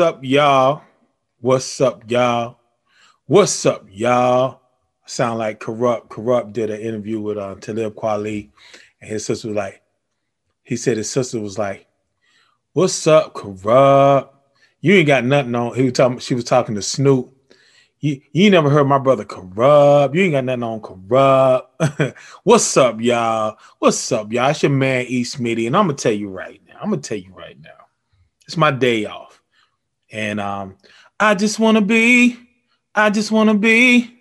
Up, y'all? What's up, y'all? What's up, y'all? Sound like Kurupt. Kurupt did an interview with uh, Talib Kweli, and his sister was like, he said his sister was like, "What's up, Kurupt? You ain't got nothing on." He was talking. She was talking to Snoop. You, you never heard my brother Kurupt. You ain't got nothing on Kurupt. What's up, y'all? What's up, y'all? It's your man E. Smitty, and I'm gonna tell you right now. I'm gonna tell you right now. It's my day off, and um, I just wanna be. I just wanna be.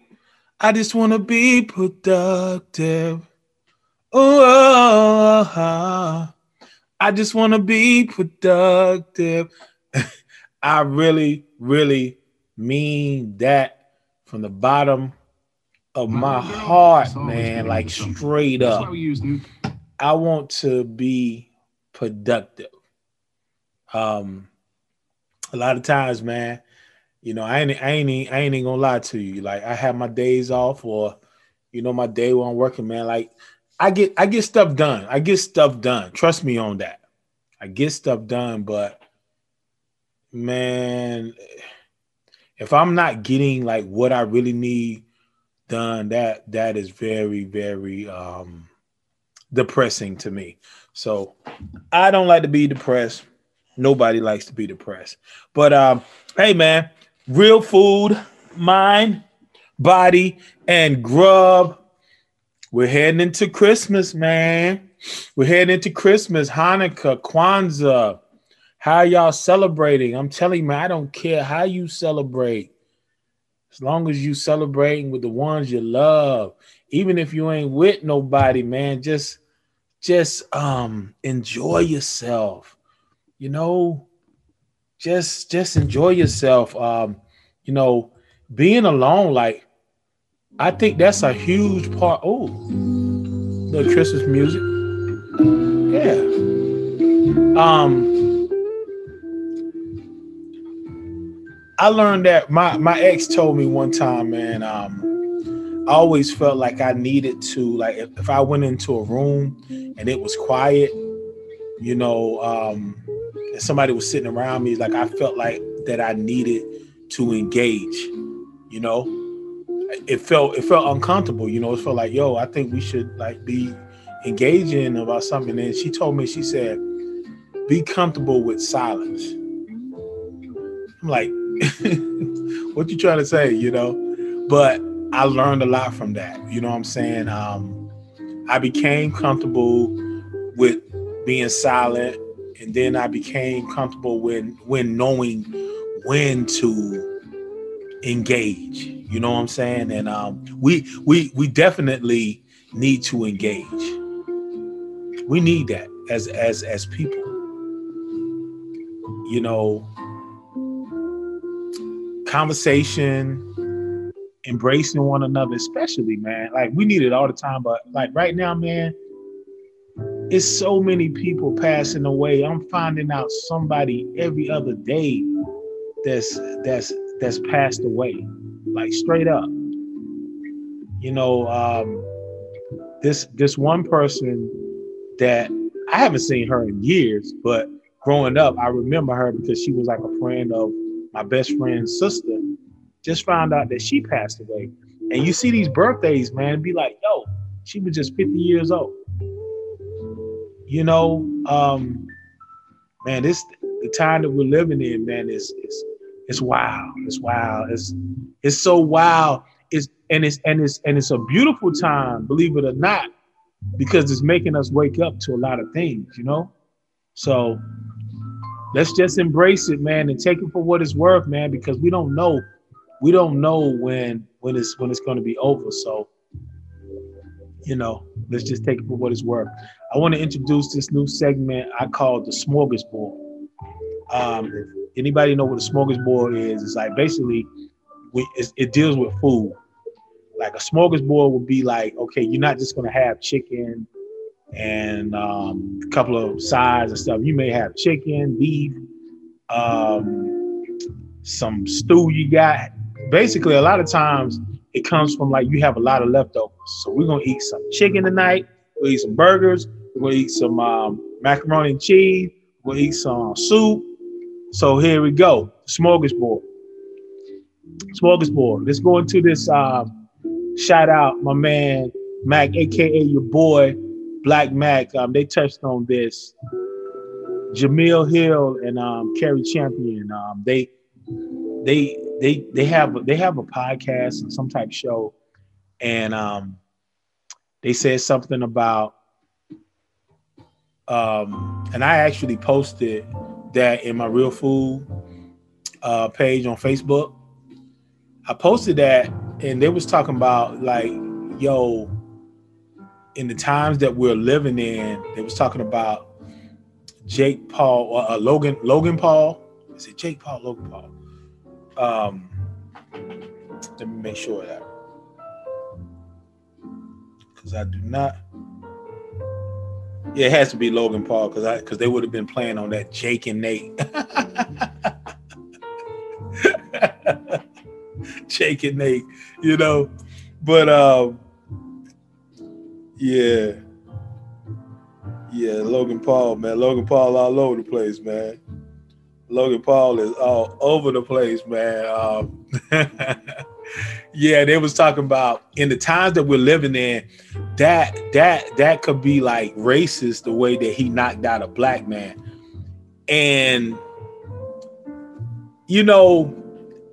I just want to be productive. Oh, I just want to be productive. I really, really mean that from the bottom of my heart, man. Like straight up. I want to be productive. Um, a lot of times, man, you know, I ain't, I ain't, I ain't gonna lie to you. Like I have my days off, or you know, my day when I'm working, man. Like I get, I get stuff done. I get stuff done. Trust me on that. I get stuff done, but man, if I'm not getting like what I really need done, that that is very, very um depressing to me. So I don't like to be depressed. Nobody likes to be depressed. But um, hey man, real food, mind, body, and grub. We're heading into Christmas, man. We're heading into Christmas, Hanukkah, Kwanzaa. How y'all celebrating? I'm telling you, man, I don't care how you celebrate. As long as you celebrating with the ones you love, even if you ain't with nobody, man, just just um enjoy yourself. You know, just just enjoy yourself. Um, you know, being alone, like I think that's a huge part. Oh, the Christmas music. Yeah. Um I learned that my my ex told me one time, man, um, I always felt like I needed to, like if, if I went into a room and it was quiet, you know, um, and somebody was sitting around me, like I felt like that I needed to engage, you know. It felt it felt uncomfortable, you know. It felt like, yo, I think we should like be engaging about something. And she told me, she said, be comfortable with silence. I'm like, what you trying to say, you know? But I learned a lot from that. You know what I'm saying? Um, I became comfortable with being silent, and then I became comfortable when when knowing when to engage. You know what I'm saying? And um, we we we definitely need to engage. We need that as as as people. You know, conversation, embracing one another, especially, man. Like we need it all the time, but like right now, man, it's so many people passing away. I'm finding out somebody every other day that's that's that's passed away, like straight up. You know, um, this this one person that I haven't seen her in years, but growing up, I remember her because she was like a friend of my best friend's sister. Just found out that she passed away. And you see these birthdays, man, be like, yo, she was just 50 years old. You know, um, man, this the time that we're living in, man, is is it's wild. It's wild. It's it's so wild. It's and it's and it's and it's a beautiful time, believe it or not, because it's making us wake up to a lot of things, you know. So let's just embrace it, man, and take it for what it's worth, man, because we don't know, we don't know when when it's when it's going to be over. So you know, let's just take it for what it's worth. I want to introduce this new segment I call the smorgasbord. Um, anybody know what a smorgasbord is? It's like basically we, it deals with food. Like a smorgasbord would be like, okay, you're not just gonna have chicken and um, a couple of sides and stuff. You may have chicken, beef, um, some stew you got. Basically, a lot of times it comes from like you have a lot of leftovers. So we're gonna eat some chicken tonight. We'll eat some burgers. Gonna eat some um, macaroni and cheese. We'll eat some soup. So here we go, smorgasbord. Smorgasbord. Let's go into this. Uh, shout out my man Mac, aka your boy Black Mac. Um, they touched on this. Jemele Hill and um, Cari Champion. Um, they they they they have they have a podcast and some type show, and um, they said something about um, and I actually posted that in my Real Food uh, page on Facebook. I posted that, and they was talking about like, yo, in the times that we're living in, they was talking about Jake Paul, uh, uh Logan, Logan Paul. Is it Jake Paul, Logan Paul? Um, let me make sure that because I do not. Yeah, it has to be Logan Paul because I because they would have been playing on that Jake and Nate. Jake and Nate, you know. But um yeah. Yeah, Logan Paul, man. Logan Paul all over the place, man. Logan Paul is all over the place, man. Um, yeah, they was talking about in the times that we're living in, that that that could be like racist the way that he knocked out a black man. And you know,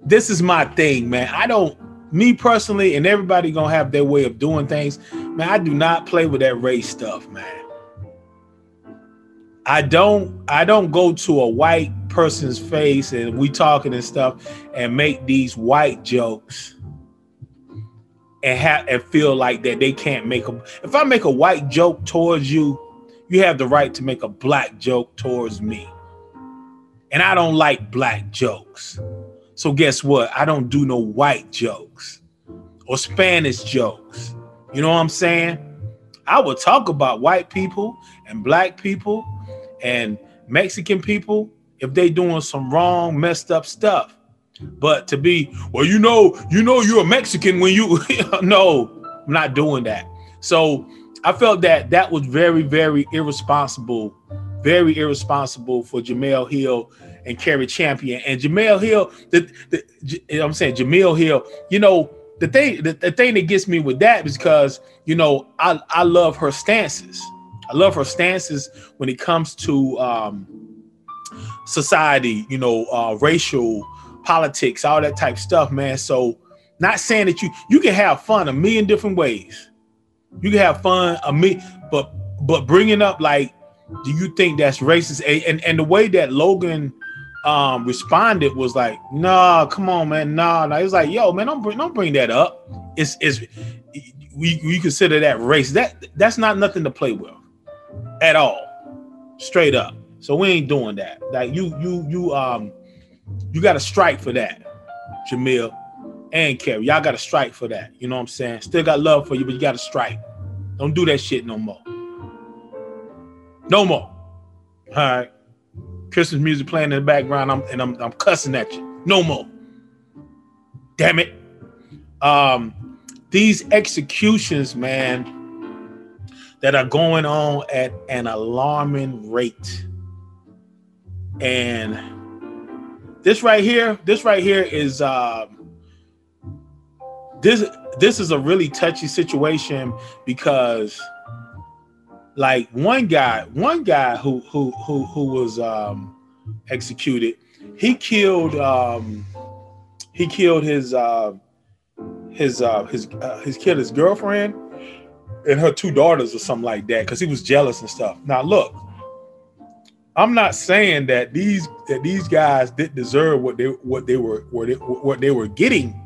this is my thing, man. I don't me personally, and everybody gonna have their way of doing things. Man, I do not play with that race stuff, man. I don't I don't go to a white person's face and we talking and stuff and make these white jokes and have and feel like that they can't make them. If I make a white joke towards you, you have the right to make a black joke towards me. And I don't like black jokes. So guess what? I don't do no white jokes or Spanish jokes. You know what I'm saying? I will talk about white people and black people and Mexican people if they doing some wrong, messed up stuff. But to be, well, you know, you know, you're a Mexican when you, no, I'm not doing that. So I felt that that was very, very irresponsible, very irresponsible for Jemele Hill and Cari Champion. And Jemele Hill, the, the I'm saying Jemele Hill, you know, the thing, the, the thing that gets me with that is because, you know, I, I love her stances. I love her stances when it comes to um, society, you know, uh, racial politics, all that type stuff, man. So, not saying that you you can have fun a million different ways. You can have fun a me, but but bringing up like, do you think that's racist? And and the way that Logan um responded was like, nah, come on, man, nah. nah. He was like, yo, man, don't bring don't bring that up. It's it's we we consider that race. That that's not nothing to play with at all. Straight up. So we ain't doing that. Like you, you, you, um, you got to strike for that, Jemele and Cari. Y'all got to strike for that. You know what I'm saying? Still got love for you, but you got to strike. Don't do that shit no more. No more. All right. Christmas music playing in the background, I'm, and I'm, I'm cussing at you. No more. Damn it. Um, these executions, man, that are going on at an alarming rate and this right here, this right here is um, this this is a really touchy situation because like one guy, one guy who who who who was um, executed, he killed um, he killed his uh, his uh, his uh, his killed his girlfriend and her two daughters or something like that because he was jealous and stuff. Now look, I'm not saying that these that these guys didn't deserve what they what they were what they, what they were getting,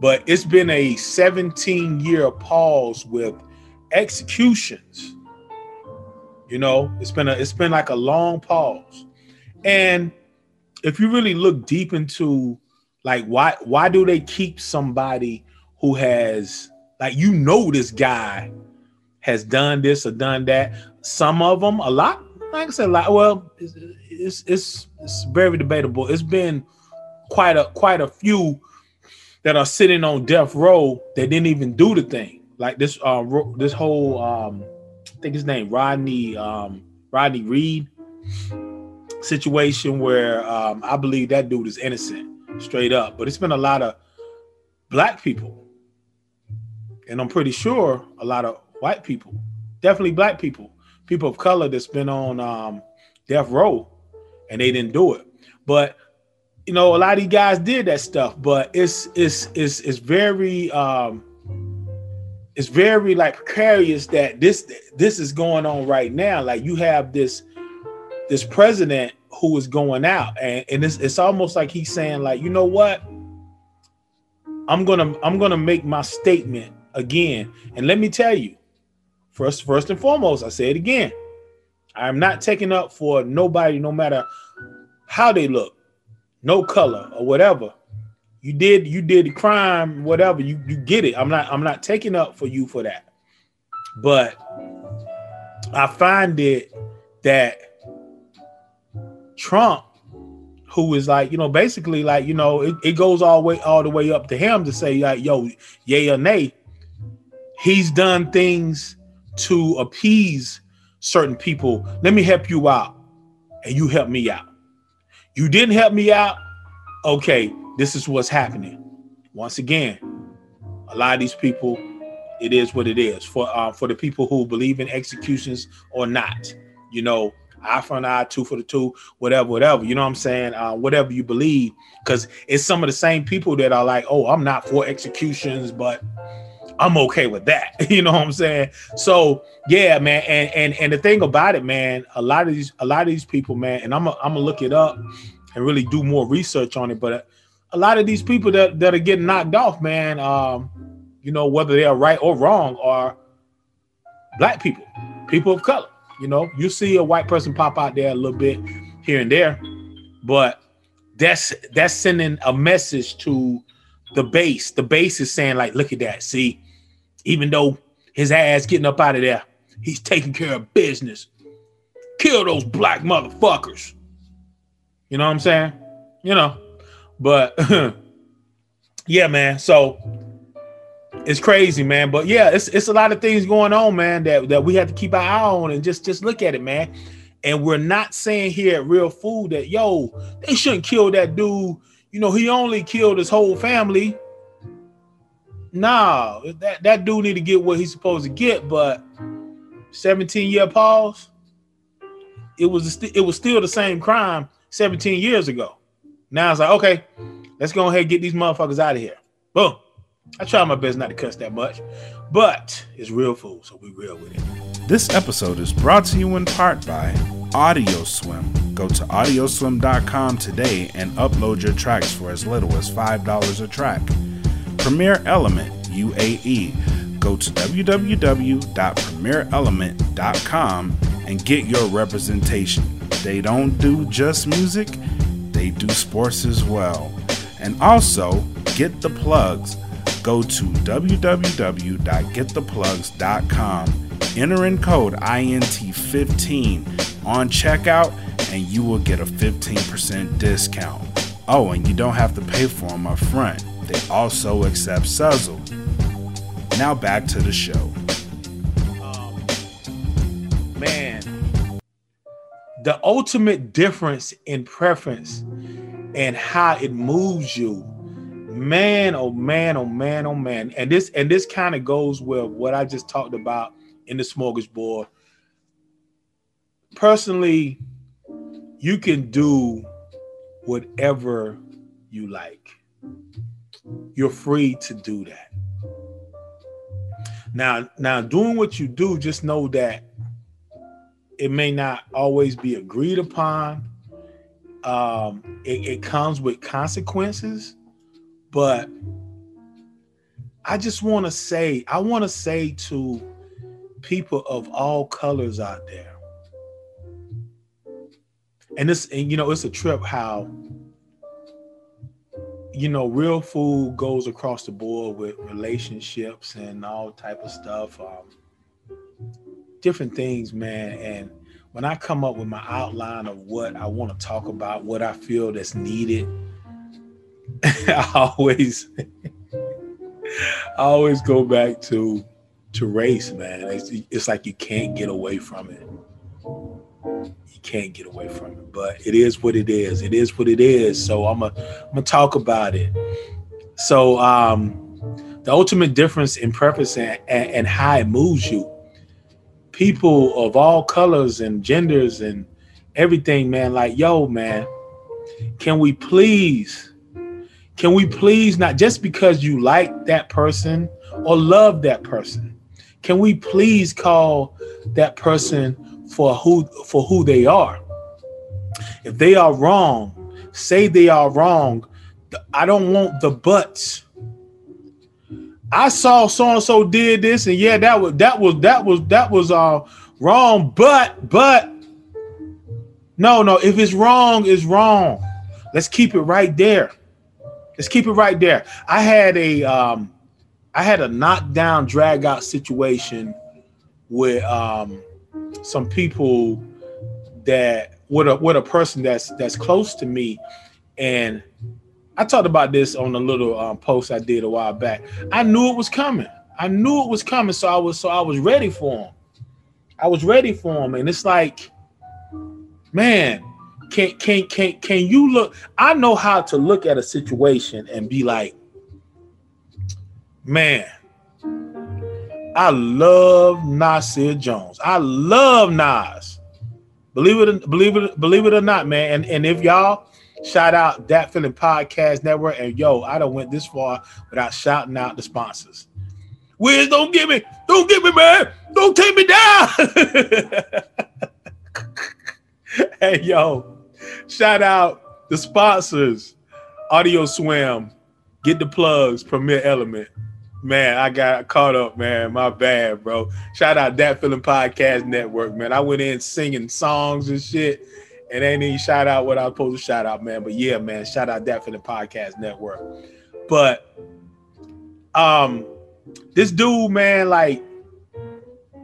but it's been a 17 year pause with executions. You know, it's been a it's been like a long pause. And if you really look deep into like why why do they keep somebody who has like you know this guy has done this or done that. Some of them, a lot, like I said, like well, it's it's it's, very debatable. It's been quite a quite a few that are sitting on death row that didn't even do the thing. Like this uh this whole um I think his name Rodney um Rodney Reed situation where um I believe that dude is innocent straight up. But it's been a lot of black people. And I'm pretty sure a lot of white people, definitely black people, people of color that's been on um death row and they didn't do it. But you know, a lot of these guys did that stuff, but it's it's it's it's very um it's very like precarious that this this is going on right now. Like you have this this president who is going out, and, and it's it's almost like he's saying, like, you know what? I'm gonna I'm gonna make my statement again. And let me tell you, first, first and foremost, I say it again. I'm not taking up for nobody, no matter how they look no color or whatever. You did you did the crime, whatever. You you get it. I'm not I'm not taking up for you for that. But I find it that Trump, who is like, you know, basically like, you know, it, it goes all way all the way up to him to say, like, yo, yay or nay. He's done things to appease certain people. Let me help you out, and you help me out. You didn't help me out. Okay, this is what's happening. Once again, a lot of these people, it is what it is. For uh, for the people who believe in executions or not, you know, eye for an eye, two for the two, whatever, whatever. You know what I'm saying? Uh, whatever you believe, because it's some of the same people that are like, oh, I'm not for executions, but I'm okay with that. you know what I'm saying? So yeah, man. And and and the thing about it, man, a lot of these a lot of these people, man, and I'm a, I'm gonna look it up and really do more research on it. But a lot of these people that that are getting knocked off, man, um, you know, whether they are right or wrong, are black people, people of color. You know, you see a white person pop out there a little bit here and there, but that's that's sending a message to the base. The base is saying, like, look at that. See, even though his ass getting up out of there, he's taking care of business. Kill those black motherfuckers. You know what I'm saying? You know, but yeah, man. So it's crazy, man. But yeah, it's it's a lot of things going on, man, that, that we have to keep our eye on and just just look at it, man. And we're not saying here at Real Food that yo, they shouldn't kill that dude you know, he only killed his whole family. Nah, that, that dude need to get what he's supposed to get, but 17 year pause, it was it was still the same crime 17 years ago. Now it's like, okay, let's go ahead and get these motherfuckers out of here. Boom. I try my best not to cuss that much, but it's real food, so we real with it. This episode is brought to you in part by AudioSwim. Go to audioswim.com today and upload your tracks for as little as $5 a track. Premier Element UAE. Go to www.premierelement.com and get your representation. They don't do just music, they do sports as well. And also, get the plugs. Go to www.gettheplugs.com. Enter in code INT15 on checkout and you will get a 15% discount. Oh, and you don't have to pay for them up front. They also accept Sezzle. Now back to the show. Um, man, the ultimate difference in preference and how it moves you man oh man oh man oh man and this and this kind of goes with what i just talked about in the smorgasbord personally you can do whatever you like you're free to do that now now doing what you do just know that it may not always be agreed upon um it, it comes with consequences but i just want to say i want to say to people of all colors out there. And this, and you know, it's a trip how you know, real food goes across the board with relationships and all type of stuff, um, different things, man. And when I come up with my outline of what I want to talk about, what I feel that's needed, I always, I always go back to to race, man. It's, it's like you can't get away from it. Can't get away from it, but it is what it is. It is what it is. So I'm gonna I'm gonna talk about it. So um, the ultimate difference in preference and, and, and how it moves you. People of all colors and genders and everything, man. Like, yo, man, can we please, can we please not just because you like that person or love that person, can we please call that person for who for who they are? If they are wrong, say they are wrong. I don't want the buts. I saw so and so did this, and yeah, that was that was that was that was uh wrong. But but no, no, if it's wrong, it's wrong. Let's keep it right there. Let's keep it right there. I had a um I had a knockdown, drag out situation with um, some people that with a with a person that's that's close to me, and I talked about this on a little um, post I did a while back. I knew it was coming. I knew it was coming, so I was so I was ready for him. I was ready for him, and it's like, man, can can can can you look? I know how to look at a situation and be like, man, I love Nasir Jones. I love Nas. Believe it, believe it, believe it or not, man. And and if y'all shout out Dat Feeling Podcast Network, and yo, I don't went this far without shouting out the sponsors. Wiz, don't get me, don't get me, man. Don't take me down. hey, yo, shout out the sponsors, Audio Swim, Get the Plugs, Premier Element, Man, I got caught up, man. My bad, bro. Shout out Dat Feeling Podcast Network, man. I went in singing songs and shit, and ain't even shout out what I was supposed to shout out, man. But yeah, man, shout out Dat Feeling Podcast Network. But um, this dude, man, like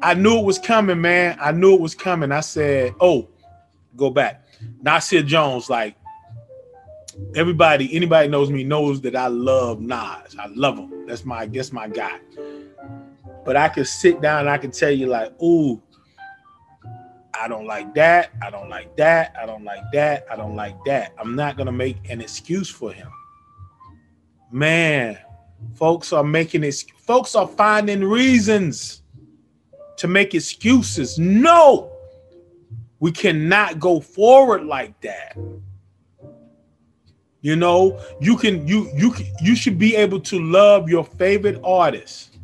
I knew it was coming, man. I knew it was coming. I said, "Oh, go back." Nasir Jones, like everybody, anybody knows me knows that I love Nas. I love him. That's my, guess my guy. But I can sit down and I can tell you like, ooh, I don't like that. I don't like that. I don't like that. I don't like that. I'm not gonna make an excuse for him. Man, folks are making it. Folks are finding reasons to make excuses. No, we cannot go forward like that. You know, you can you you you should be able to love your favorite artist.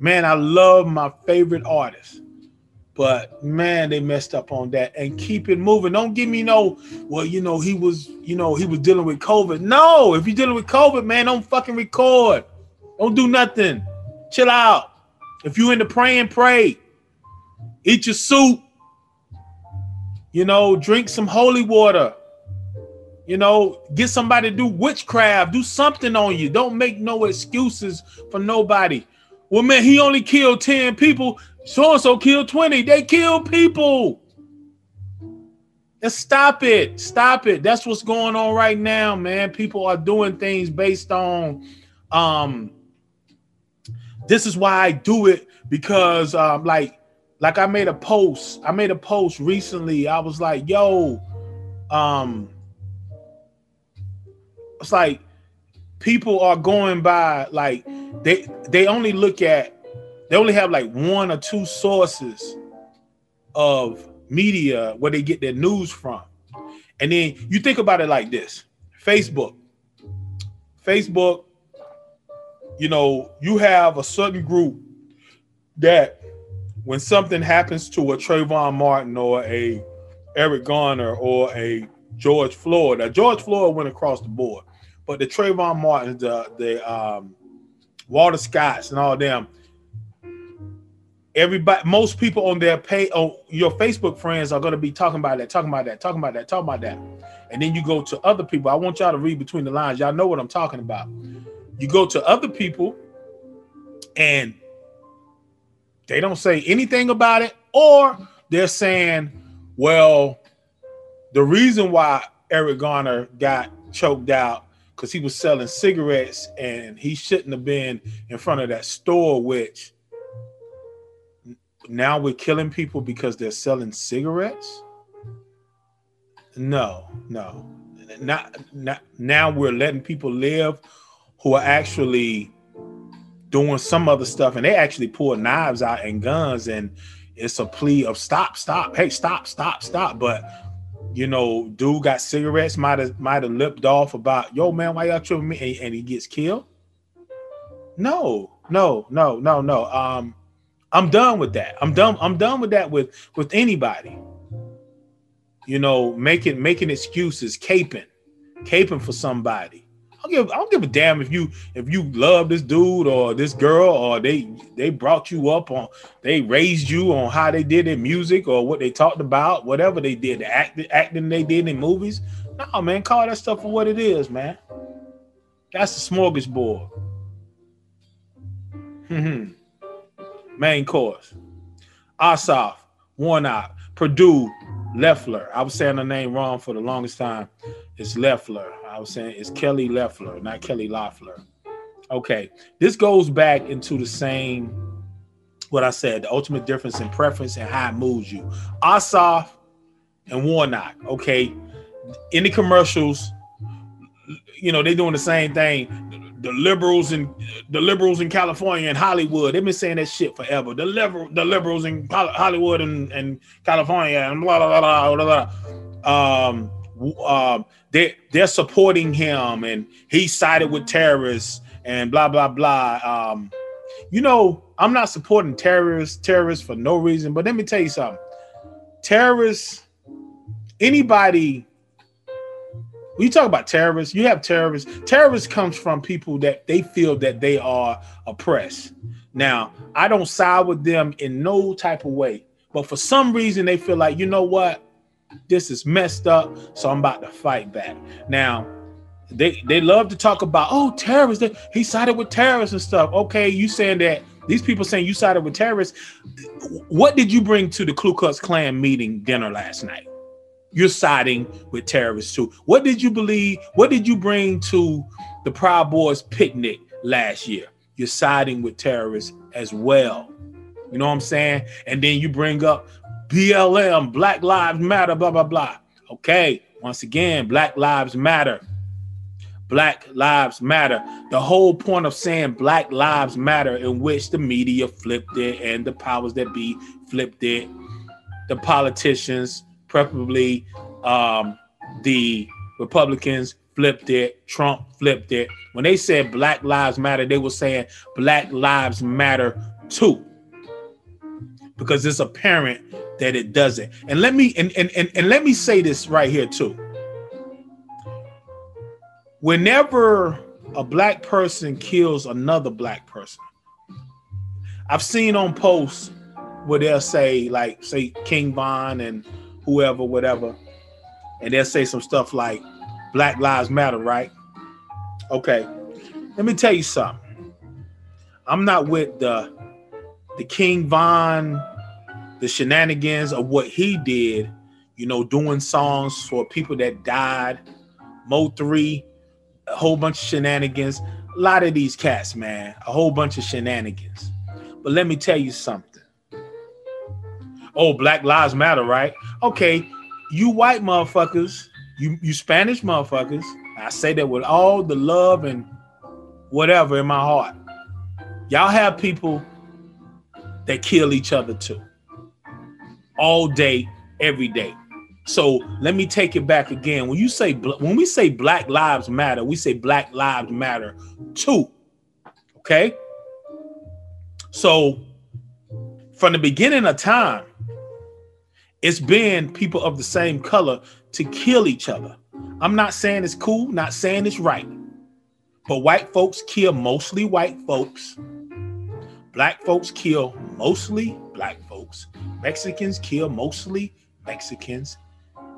Man, I love my favorite artist. But man, they messed up on that and keep it moving. Don't give me no, well, you know, he was, you know, he was dealing with COVID. No, if you're dealing with COVID, man, don't fucking record. Don't do nothing. Chill out. If you into praying, pray. Eat your soup. You know, drink some holy water. You know, get somebody to do witchcraft, do something on you. Don't make no excuses for nobody. Well, man, he only killed 10 people. So and so killed 20. They kill people. Let's stop it. Stop it. That's what's going on right now, man. People are doing things based on um this is why I do it because um like like I made a post. I made a post recently. I was like, yo, um it's like people are going by like they they only look at they only have like one or two sources of media where they get their news from. And then you think about it like this Facebook. Facebook, you know, you have a certain group that when something happens to a Trayvon Martin or a Eric Garner or a George Floyd, now George Floyd went across the board. But the Trayvon Martins, the the um, Walter Scotts, and all them, everybody, most people on their pay, on your Facebook friends are going to be talking about that, talking about that, talking about that, talking about that. And then you go to other people. I want y'all to read between the lines. Y'all know what I'm talking about. You go to other people and they don't say anything about it, or they're saying, well, the reason why Eric Garner got choked out because he was selling cigarettes and he shouldn't have been in front of that store, which now we're killing people because they're selling cigarettes. No, no, not, not now we're letting people live who are actually doing some other stuff and they actually pull knives out and guns and it's a plea of stop, stop, hey, stop, stop, stop. But you know, dude got cigarettes, might have might have lipped off about, yo, man, why y'all tripping me? And, and, he gets killed. No, no, no, no, no. Um, I'm done with that. I'm done. I'm done with that with with anybody. You know, making making excuses, caping, caping for somebody. I don't give I don't give a damn if you if you love this dude or this girl or they they brought you up on they raised you on how they did in music or what they talked about, whatever they did, the act, acting they did in movies. No, man, call that stuff for what it is, man. That's the smorgasbord. Hmm. Main course. Ossoff, Warnock, Perdue, Leffler. I was saying the name wrong for the longest time. It's Leffler. I was saying it's Kelly Leffler, not Kelly Loeffler. Okay, this goes back into the same what I said, the ultimate difference in preference and how it moves you. Ossoff and Warnock, okay, in the commercials, you know, they're doing the same thing. The liberals and the liberals in California and Hollywood, they've been saying that shit forever. The liberal, the liberals in Hollywood and, and California and blah blah blah blah blah. Um, um, they they're supporting him and he sided with terrorists and blah blah blah. Um, you know, I'm not supporting terrorists terrorists for no reason, but let me tell you something. Terrorists, anybody when you talk about terrorists, you have terrorists. Terrorists comes from people that they feel that they are oppressed. Now, I don't side with them in no type of way, but for some reason they feel like, you know what? This is messed up, so I'm about to fight back. Now, they they love to talk about oh terrorists. He sided with terrorists and stuff. Okay, you saying that these people saying you sided with terrorists. What did you bring to the Ku Klux Klan meeting dinner last night? You're siding with terrorists too. What did you believe? What did you bring to the Proud Boys picnic last year? You're siding with terrorists as well. You know what I'm saying? And then you bring up BLM, Black Lives Matter, blah, blah, blah. Okay, once again, Black Lives Matter. Black Lives Matter. The whole point of saying Black Lives Matter, in which the media flipped it and the powers that be flipped it, the politicians, preferably um, the Republicans, flipped it, Trump flipped it. When they said Black Lives Matter, they were saying Black Lives Matter too. Because it's apparent that it doesn't. And let me and, and, and, and let me say this right here too. Whenever a black person kills another black person, I've seen on posts where they'll say, like, say King Von and whoever, whatever, and they'll say some stuff like Black Lives Matter, right? Okay. Let me tell you something. I'm not with the the King Von the shenanigans of what he did, you know, doing songs for people that died, Mo 3, a whole bunch of shenanigans. A lot of these cats, man, a whole bunch of shenanigans. But let me tell you something. Oh, Black Lives Matter, right? Okay, you white motherfuckers, you you Spanish motherfuckers. I say that with all the love and whatever in my heart. Y'all have people that kill each other too all day, every day. So let me take it back again. When you say when we say Black Lives Matter, we say Black Lives Matter too. Okay. So from the beginning of time, it's been people of the same color to kill each other. I'm not saying it's cool, not saying it's right, but white folks kill mostly white folks. Black folks kill mostly black folks. Mexicans kill mostly Mexicans,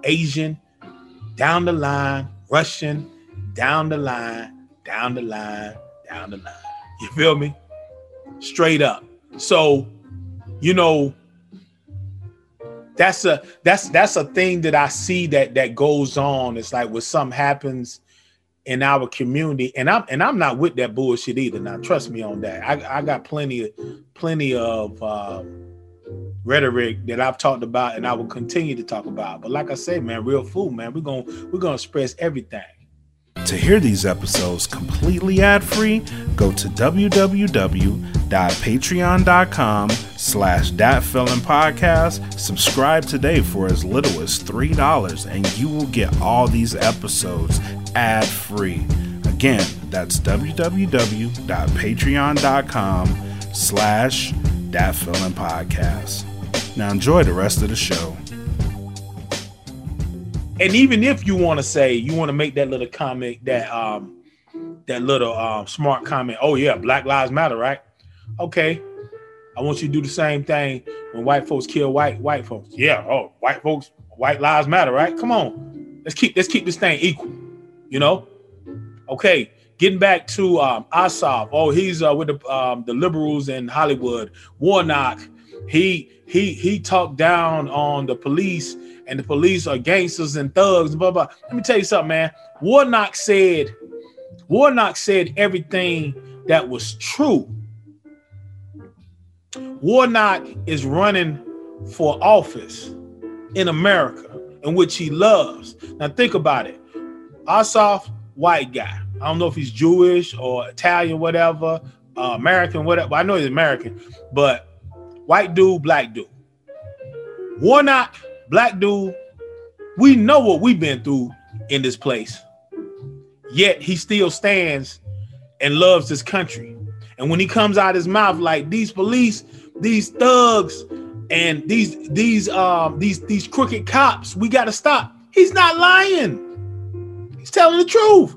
Asian, down the line, Russian, down the line, down the line, down the line. You feel me? Straight up. So, you know, that's a that's that's a thing that I see that that goes on. It's like when something happens in our community, and I'm and I'm not with that bullshit either. Now, trust me on that. I, I got plenty of plenty of um, rhetoric that I've talked about, and I will mm-hmm. continue to talk about. But like I said, man, real food, man, we're gonna we're gonna express everything. To hear these episodes completely ad-free, go to www.patreon.com slash podcast. Subscribe today for as little as $3 and you will get all these episodes ad-free. Again, that's www.patreon.com slash podcast. Now enjoy the rest of the show. And even if you want to say you want to make that little comment that um that little um smart comment oh yeah black lives matter right? Okay i want you to do the same thing when white folks kill white white folks. Yeah oh white folks white lives matter right? Come on. Let's keep let's keep this thing equal you know? Okay getting back to um Ossoff. oh he's uh with the um the liberals in hollywood warnock he he he talked down on the police and the police are gangsters and thugs, blah blah. Let me tell you something, man. Warnock said, Warnock said everything that was true. Warnock is running for office in America, in which he loves. Now think about it. Ossoff, white guy. I don't know if he's Jewish or Italian, whatever, uh, American, whatever. I know he's American, but white dude, black dude. Warnock black dude, we know what we've been through in this place. Yet he still stands and loves this country. And when he comes out his mouth like these police, these thugs, and these these um these these crooked cops, we gotta stop. He's not lying. He's telling the truth.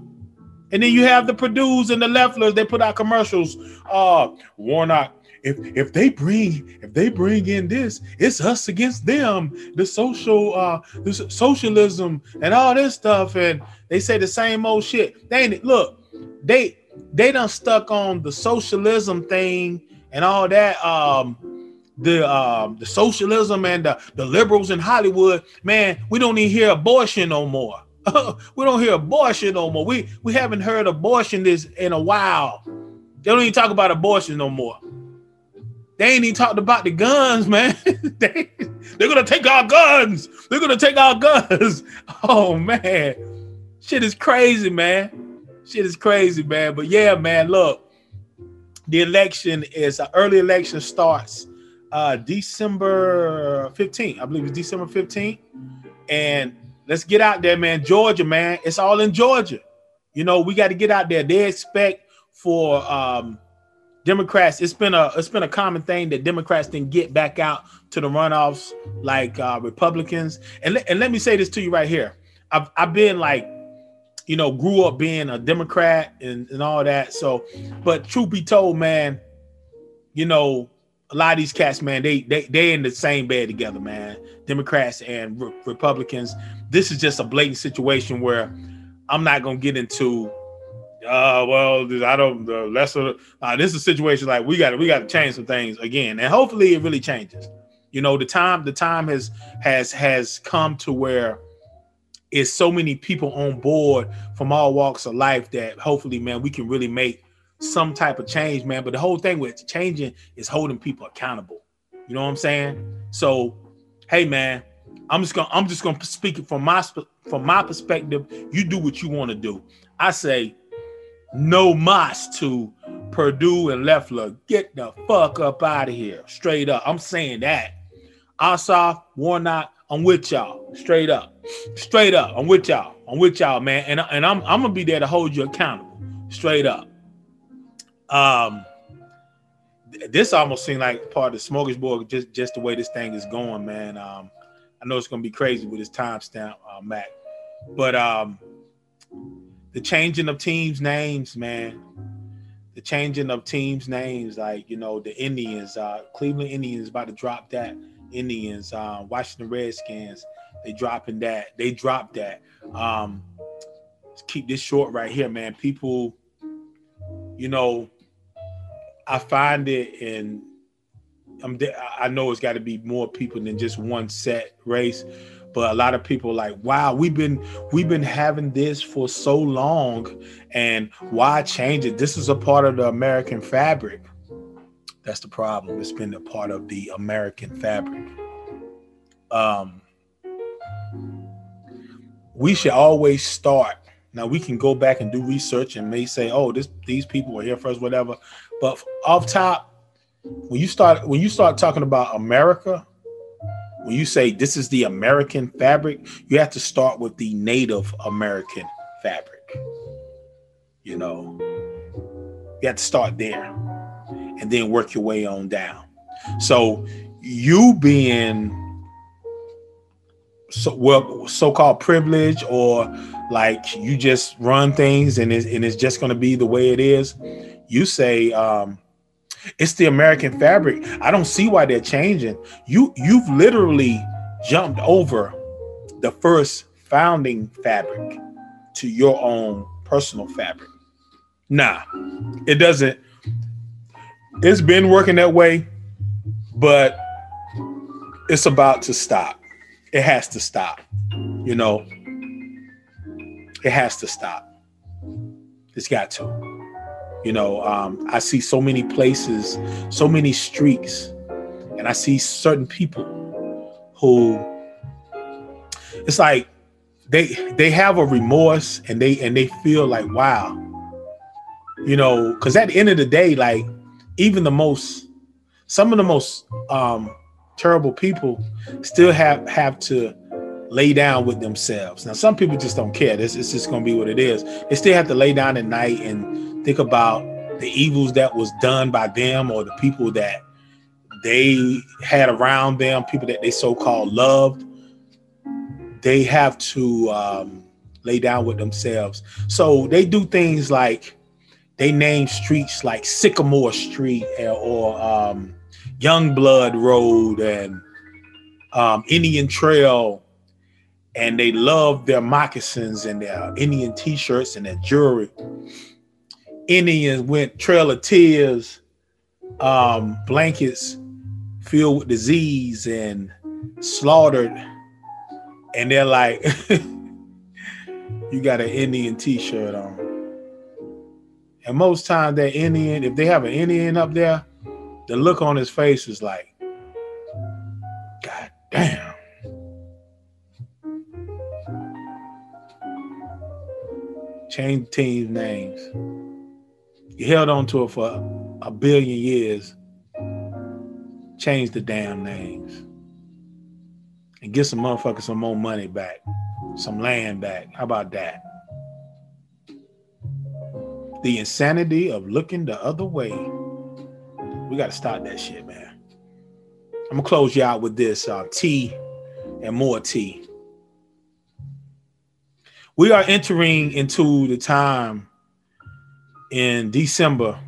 And then you have the Perdue's and the Lefflers, they put out commercials. Uh Warnock if if they bring if they bring in this, it's us against them. The social uh the socialism and all this stuff, and they say the same old shit. They ain't look, they they done stuck on the socialism thing and all that. Um the um the socialism and the, the liberals in Hollywood, man, we don't even hear abortion no more. we don't hear abortion no more. We we haven't heard abortion this in a while. They don't even talk about abortion no more. They ain't even talked about the guns, man. they, they're gonna take our guns. They're gonna take our guns. Oh man, shit is crazy, man. Shit is crazy, man. But yeah, man, look, the election is uh, early election starts uh December 15th. I believe it's December 15th. And let's get out there, man. Georgia, man. It's all in Georgia. You know, we got to get out there. They expect for um Democrats, it's been a it's been a common thing that Democrats didn't get back out to the runoffs like uh, Republicans. And le- and let me say this to you right here. I've I've been like, you know, grew up being a Democrat and, and all that. So, but truth be told, man, you know, a lot of these cats, man, they they they in the same bed together, man. Democrats and re- Republicans. This is just a blatant situation where I'm not gonna get into uh well i don't the lesser uh, this is a situation like we got we got to change some things again. And hopefully it really changes. You know the time the time has has has come to where it's so many people on board from all walks of life that hopefully man we can really make some type of change man. But the whole thing with changing is holding people accountable. You know what i'm saying? So hey man i'm just gonna i'm just gonna speak it from my from my perspective. You do what you want to do. I say no mas to Perdue and Loeffler. Get the fuck up out of here. Straight up. I'm saying that. Ossoff, Warnock, I'm with y'all. Straight up. Straight up. I'm with y'all. I'm with y'all, man. And, and I'm I'm gonna be there to hold you accountable. Straight up. Um this almost seemed like part of the smorgasbord, just just the way this thing is going, man. Um, I know it's gonna be crazy with this timestamp, uh, Mac, but um, the changing of teams' names, man. the changing of teams' names, like you know the Indians, uh, Cleveland Indians about to drop that. Indians, uh, Washington Redskins, they dropping that. They dropped that. Um, keep this short right here, man. People, you know, I find it in. I'm. I know it's got to be more people than just one set race, but a lot of people like, wow, we've been we've been having this for so long, and why change it? This is a part of the American fabric. That's the problem. It's been a part of the American fabric. Um, we should always start. Now we can go back and do research and may say, "Oh, this these people were here first, whatever." But off top, when you start when you start talking about America, when you say this is the American fabric, you have to start with the Native American fabric. You know, you have to start there and then work your way on down. So you being so well so-called privilege or like you just run things and it's, and it's just going to be the way it is you say um it's the american fabric i don't see why they're changing you you've literally jumped over the first founding fabric to your own personal fabric nah it doesn't it's been working that way but it's about to stop it has to stop. You know, it has to stop. It's got to. You know, um, I see so many places, so many streaks, and I see certain people who it's like they they have a remorse and they and they feel like wow, you know, because at the end of the day, like even the most some of the most um terrible people still have have to lay down with themselves. Now, some people just don't care. This is just going to be what it is. They still have to lay down at night and think about the evils that was done by them or the people that they had around them, people that they so-called loved. They have to um, lay down with themselves. So they do things like they name streets like Sycamore Street or um, Young Blood Road and um, Indian Trail, and they love their moccasins and their Indian T-shirts and their jewelry. Indians went Trail of Tears, um, blankets filled with disease and slaughtered, and they're like, "You got an Indian T-shirt on." And most times, that Indian, if they have an Indian up there, the look on his face is like, God damn. Change teams' names. You held on to it for a billion years. Change the damn names. And get some motherfuckers some more money back, some land back. How about that? The insanity of looking the other way we got to stop that shit, man. I'm gonna close you out with this uh, tea and more tea. We are entering into the time in December.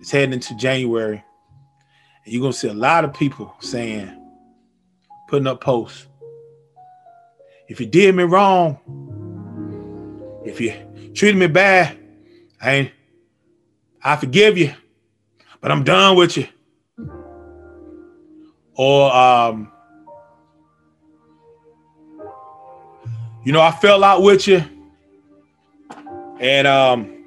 It's heading into January. And you're gonna see a lot of people saying, putting up posts. If you did me wrong, if you treated me bad, I ain't, I forgive you but I'm done with you. Or um, you know, I fell out with you, and um,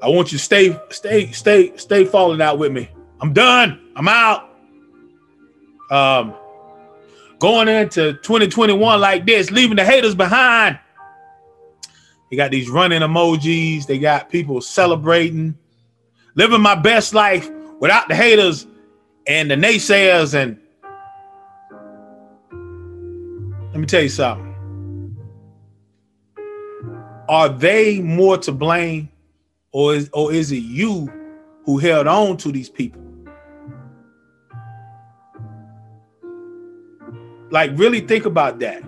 I want you to stay, stay, stay, stay falling out with me. I'm done. I'm out. Um, going into 2021 like this, leaving the haters behind. They got these running emojis. They got people celebrating, living my best life without the haters and the naysayers and let me tell you something. Are they more to blame or is or is it you who held on to these people? Like really think about that.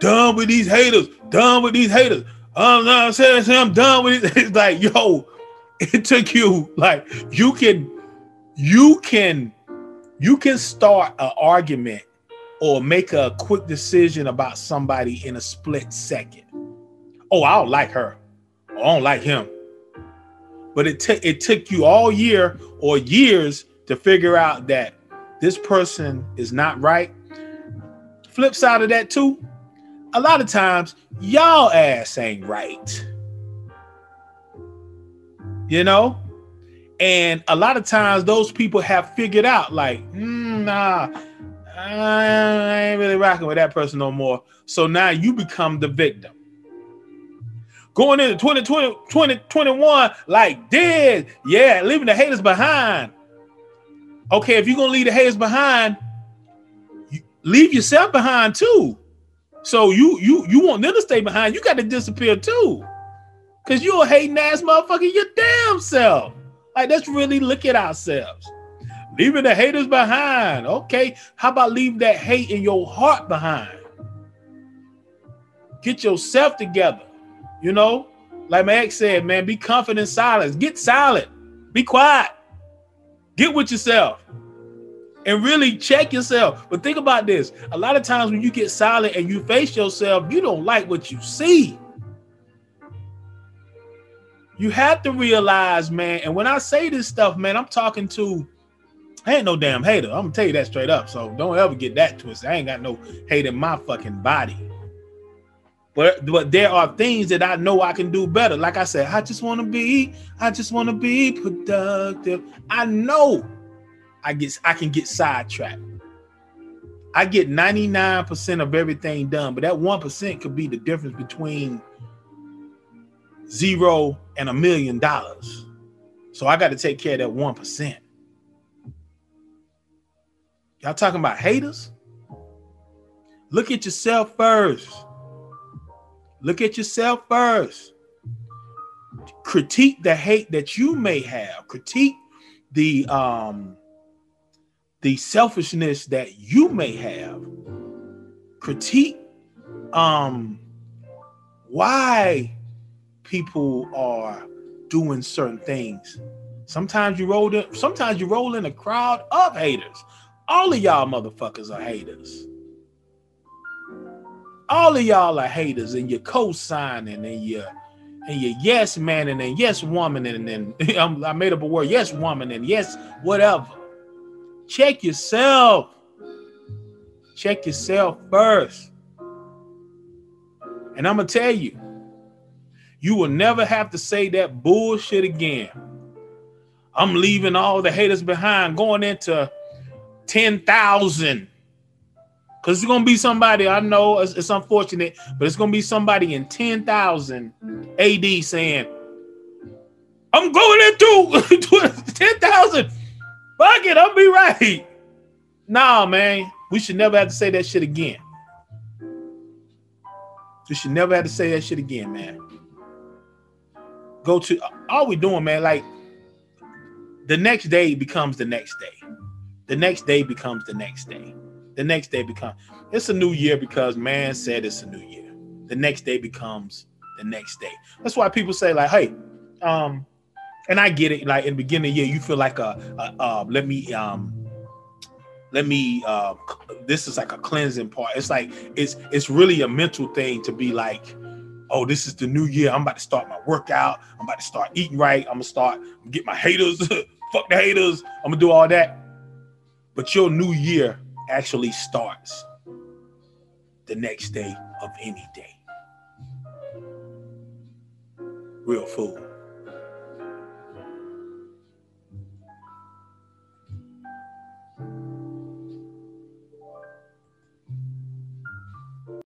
Done with these haters. Done with these haters. Uh, I'm not saying I'm done with it. It's like, yo, it took you like you can you can you can start an argument or make a quick decision about somebody in a split second. Oh, I don't like her. I don't like him. But it took it took you all year or years to figure out that this person is not right. Flip side of that too, a lot of times y'all ass ain't right. You know? And a lot of times those people have figured out, like, mm, nah, I ain't really rocking with that person no more. So now you become the victim. Going into 2020, 2021, like dead, yeah, leaving the haters behind. Okay, if you're gonna leave the haters behind, leave yourself behind too. So you you you want them to stay behind, you got to disappear too. Cause you're a hating ass motherfucker your damn self. Like let's really look at ourselves. Leaving the haters behind. Okay. How about leave that hate in your heart behind? Get yourself together. You know, like my ex said, man, be confident silence. Get silent. Be quiet. Get with yourself and really check yourself. But think about this a lot of times when you get silent and you face yourself, you don't like what you see. You have to realize, man, and when I say this stuff, man, I'm talking to I ain't no damn hater. I'm gonna tell you that straight up. So don't ever get that twisted. I ain't got no hate in my fucking body. But but there mm. are things that I know I can do better. Like I said, I just want to be, I just want to be productive. I know I get I can get sidetracked. I get 99% of everything done, but that 1% could be the difference between zero and a million dollars. So I got to take care of that 1%. Y'all talking about haters? Look at yourself first. Look at yourself first. Critique the hate that you may have. Critique the um the selfishness that you may have critique um why people are doing certain things sometimes you roll in sometimes you roll in a crowd of haters all of y'all motherfuckers are haters all of y'all are haters and you're co-signing and you're and you're yes man and then yes woman and then I made up a word yes woman and yes whatever Check yourself. Check yourself first. And I'm to tell you, you will never have to say that bullshit again. I'm leaving all the haters behind, going into 10,000. Because it's to be somebody, I know it's, it's unfortunate, but it's to be somebody in 10,000 AD saying, I'm going into 10,000. Fuck it, I'll be right. Nah, man, we should never have to say that shit again. We should never have to say that shit again, man. Go to all we doing, man. Like the next day becomes the next day. The next day becomes the next day. The next day becomes it's a new year because man said it's a new year. The next day becomes the next day. That's why people say, like, hey, um, and I get it. Like in the beginning of the year, you feel like a, a, let me um let me uh this is like a cleansing part. It's like it's it's really a mental thing to be like, oh, this is the new year. I'm about to start my workout. I'm about to start eating right. I'm gonna start get my haters. Fuck the haters. I'm gonna do all that. But your new year actually starts the next day of any day. Real fool.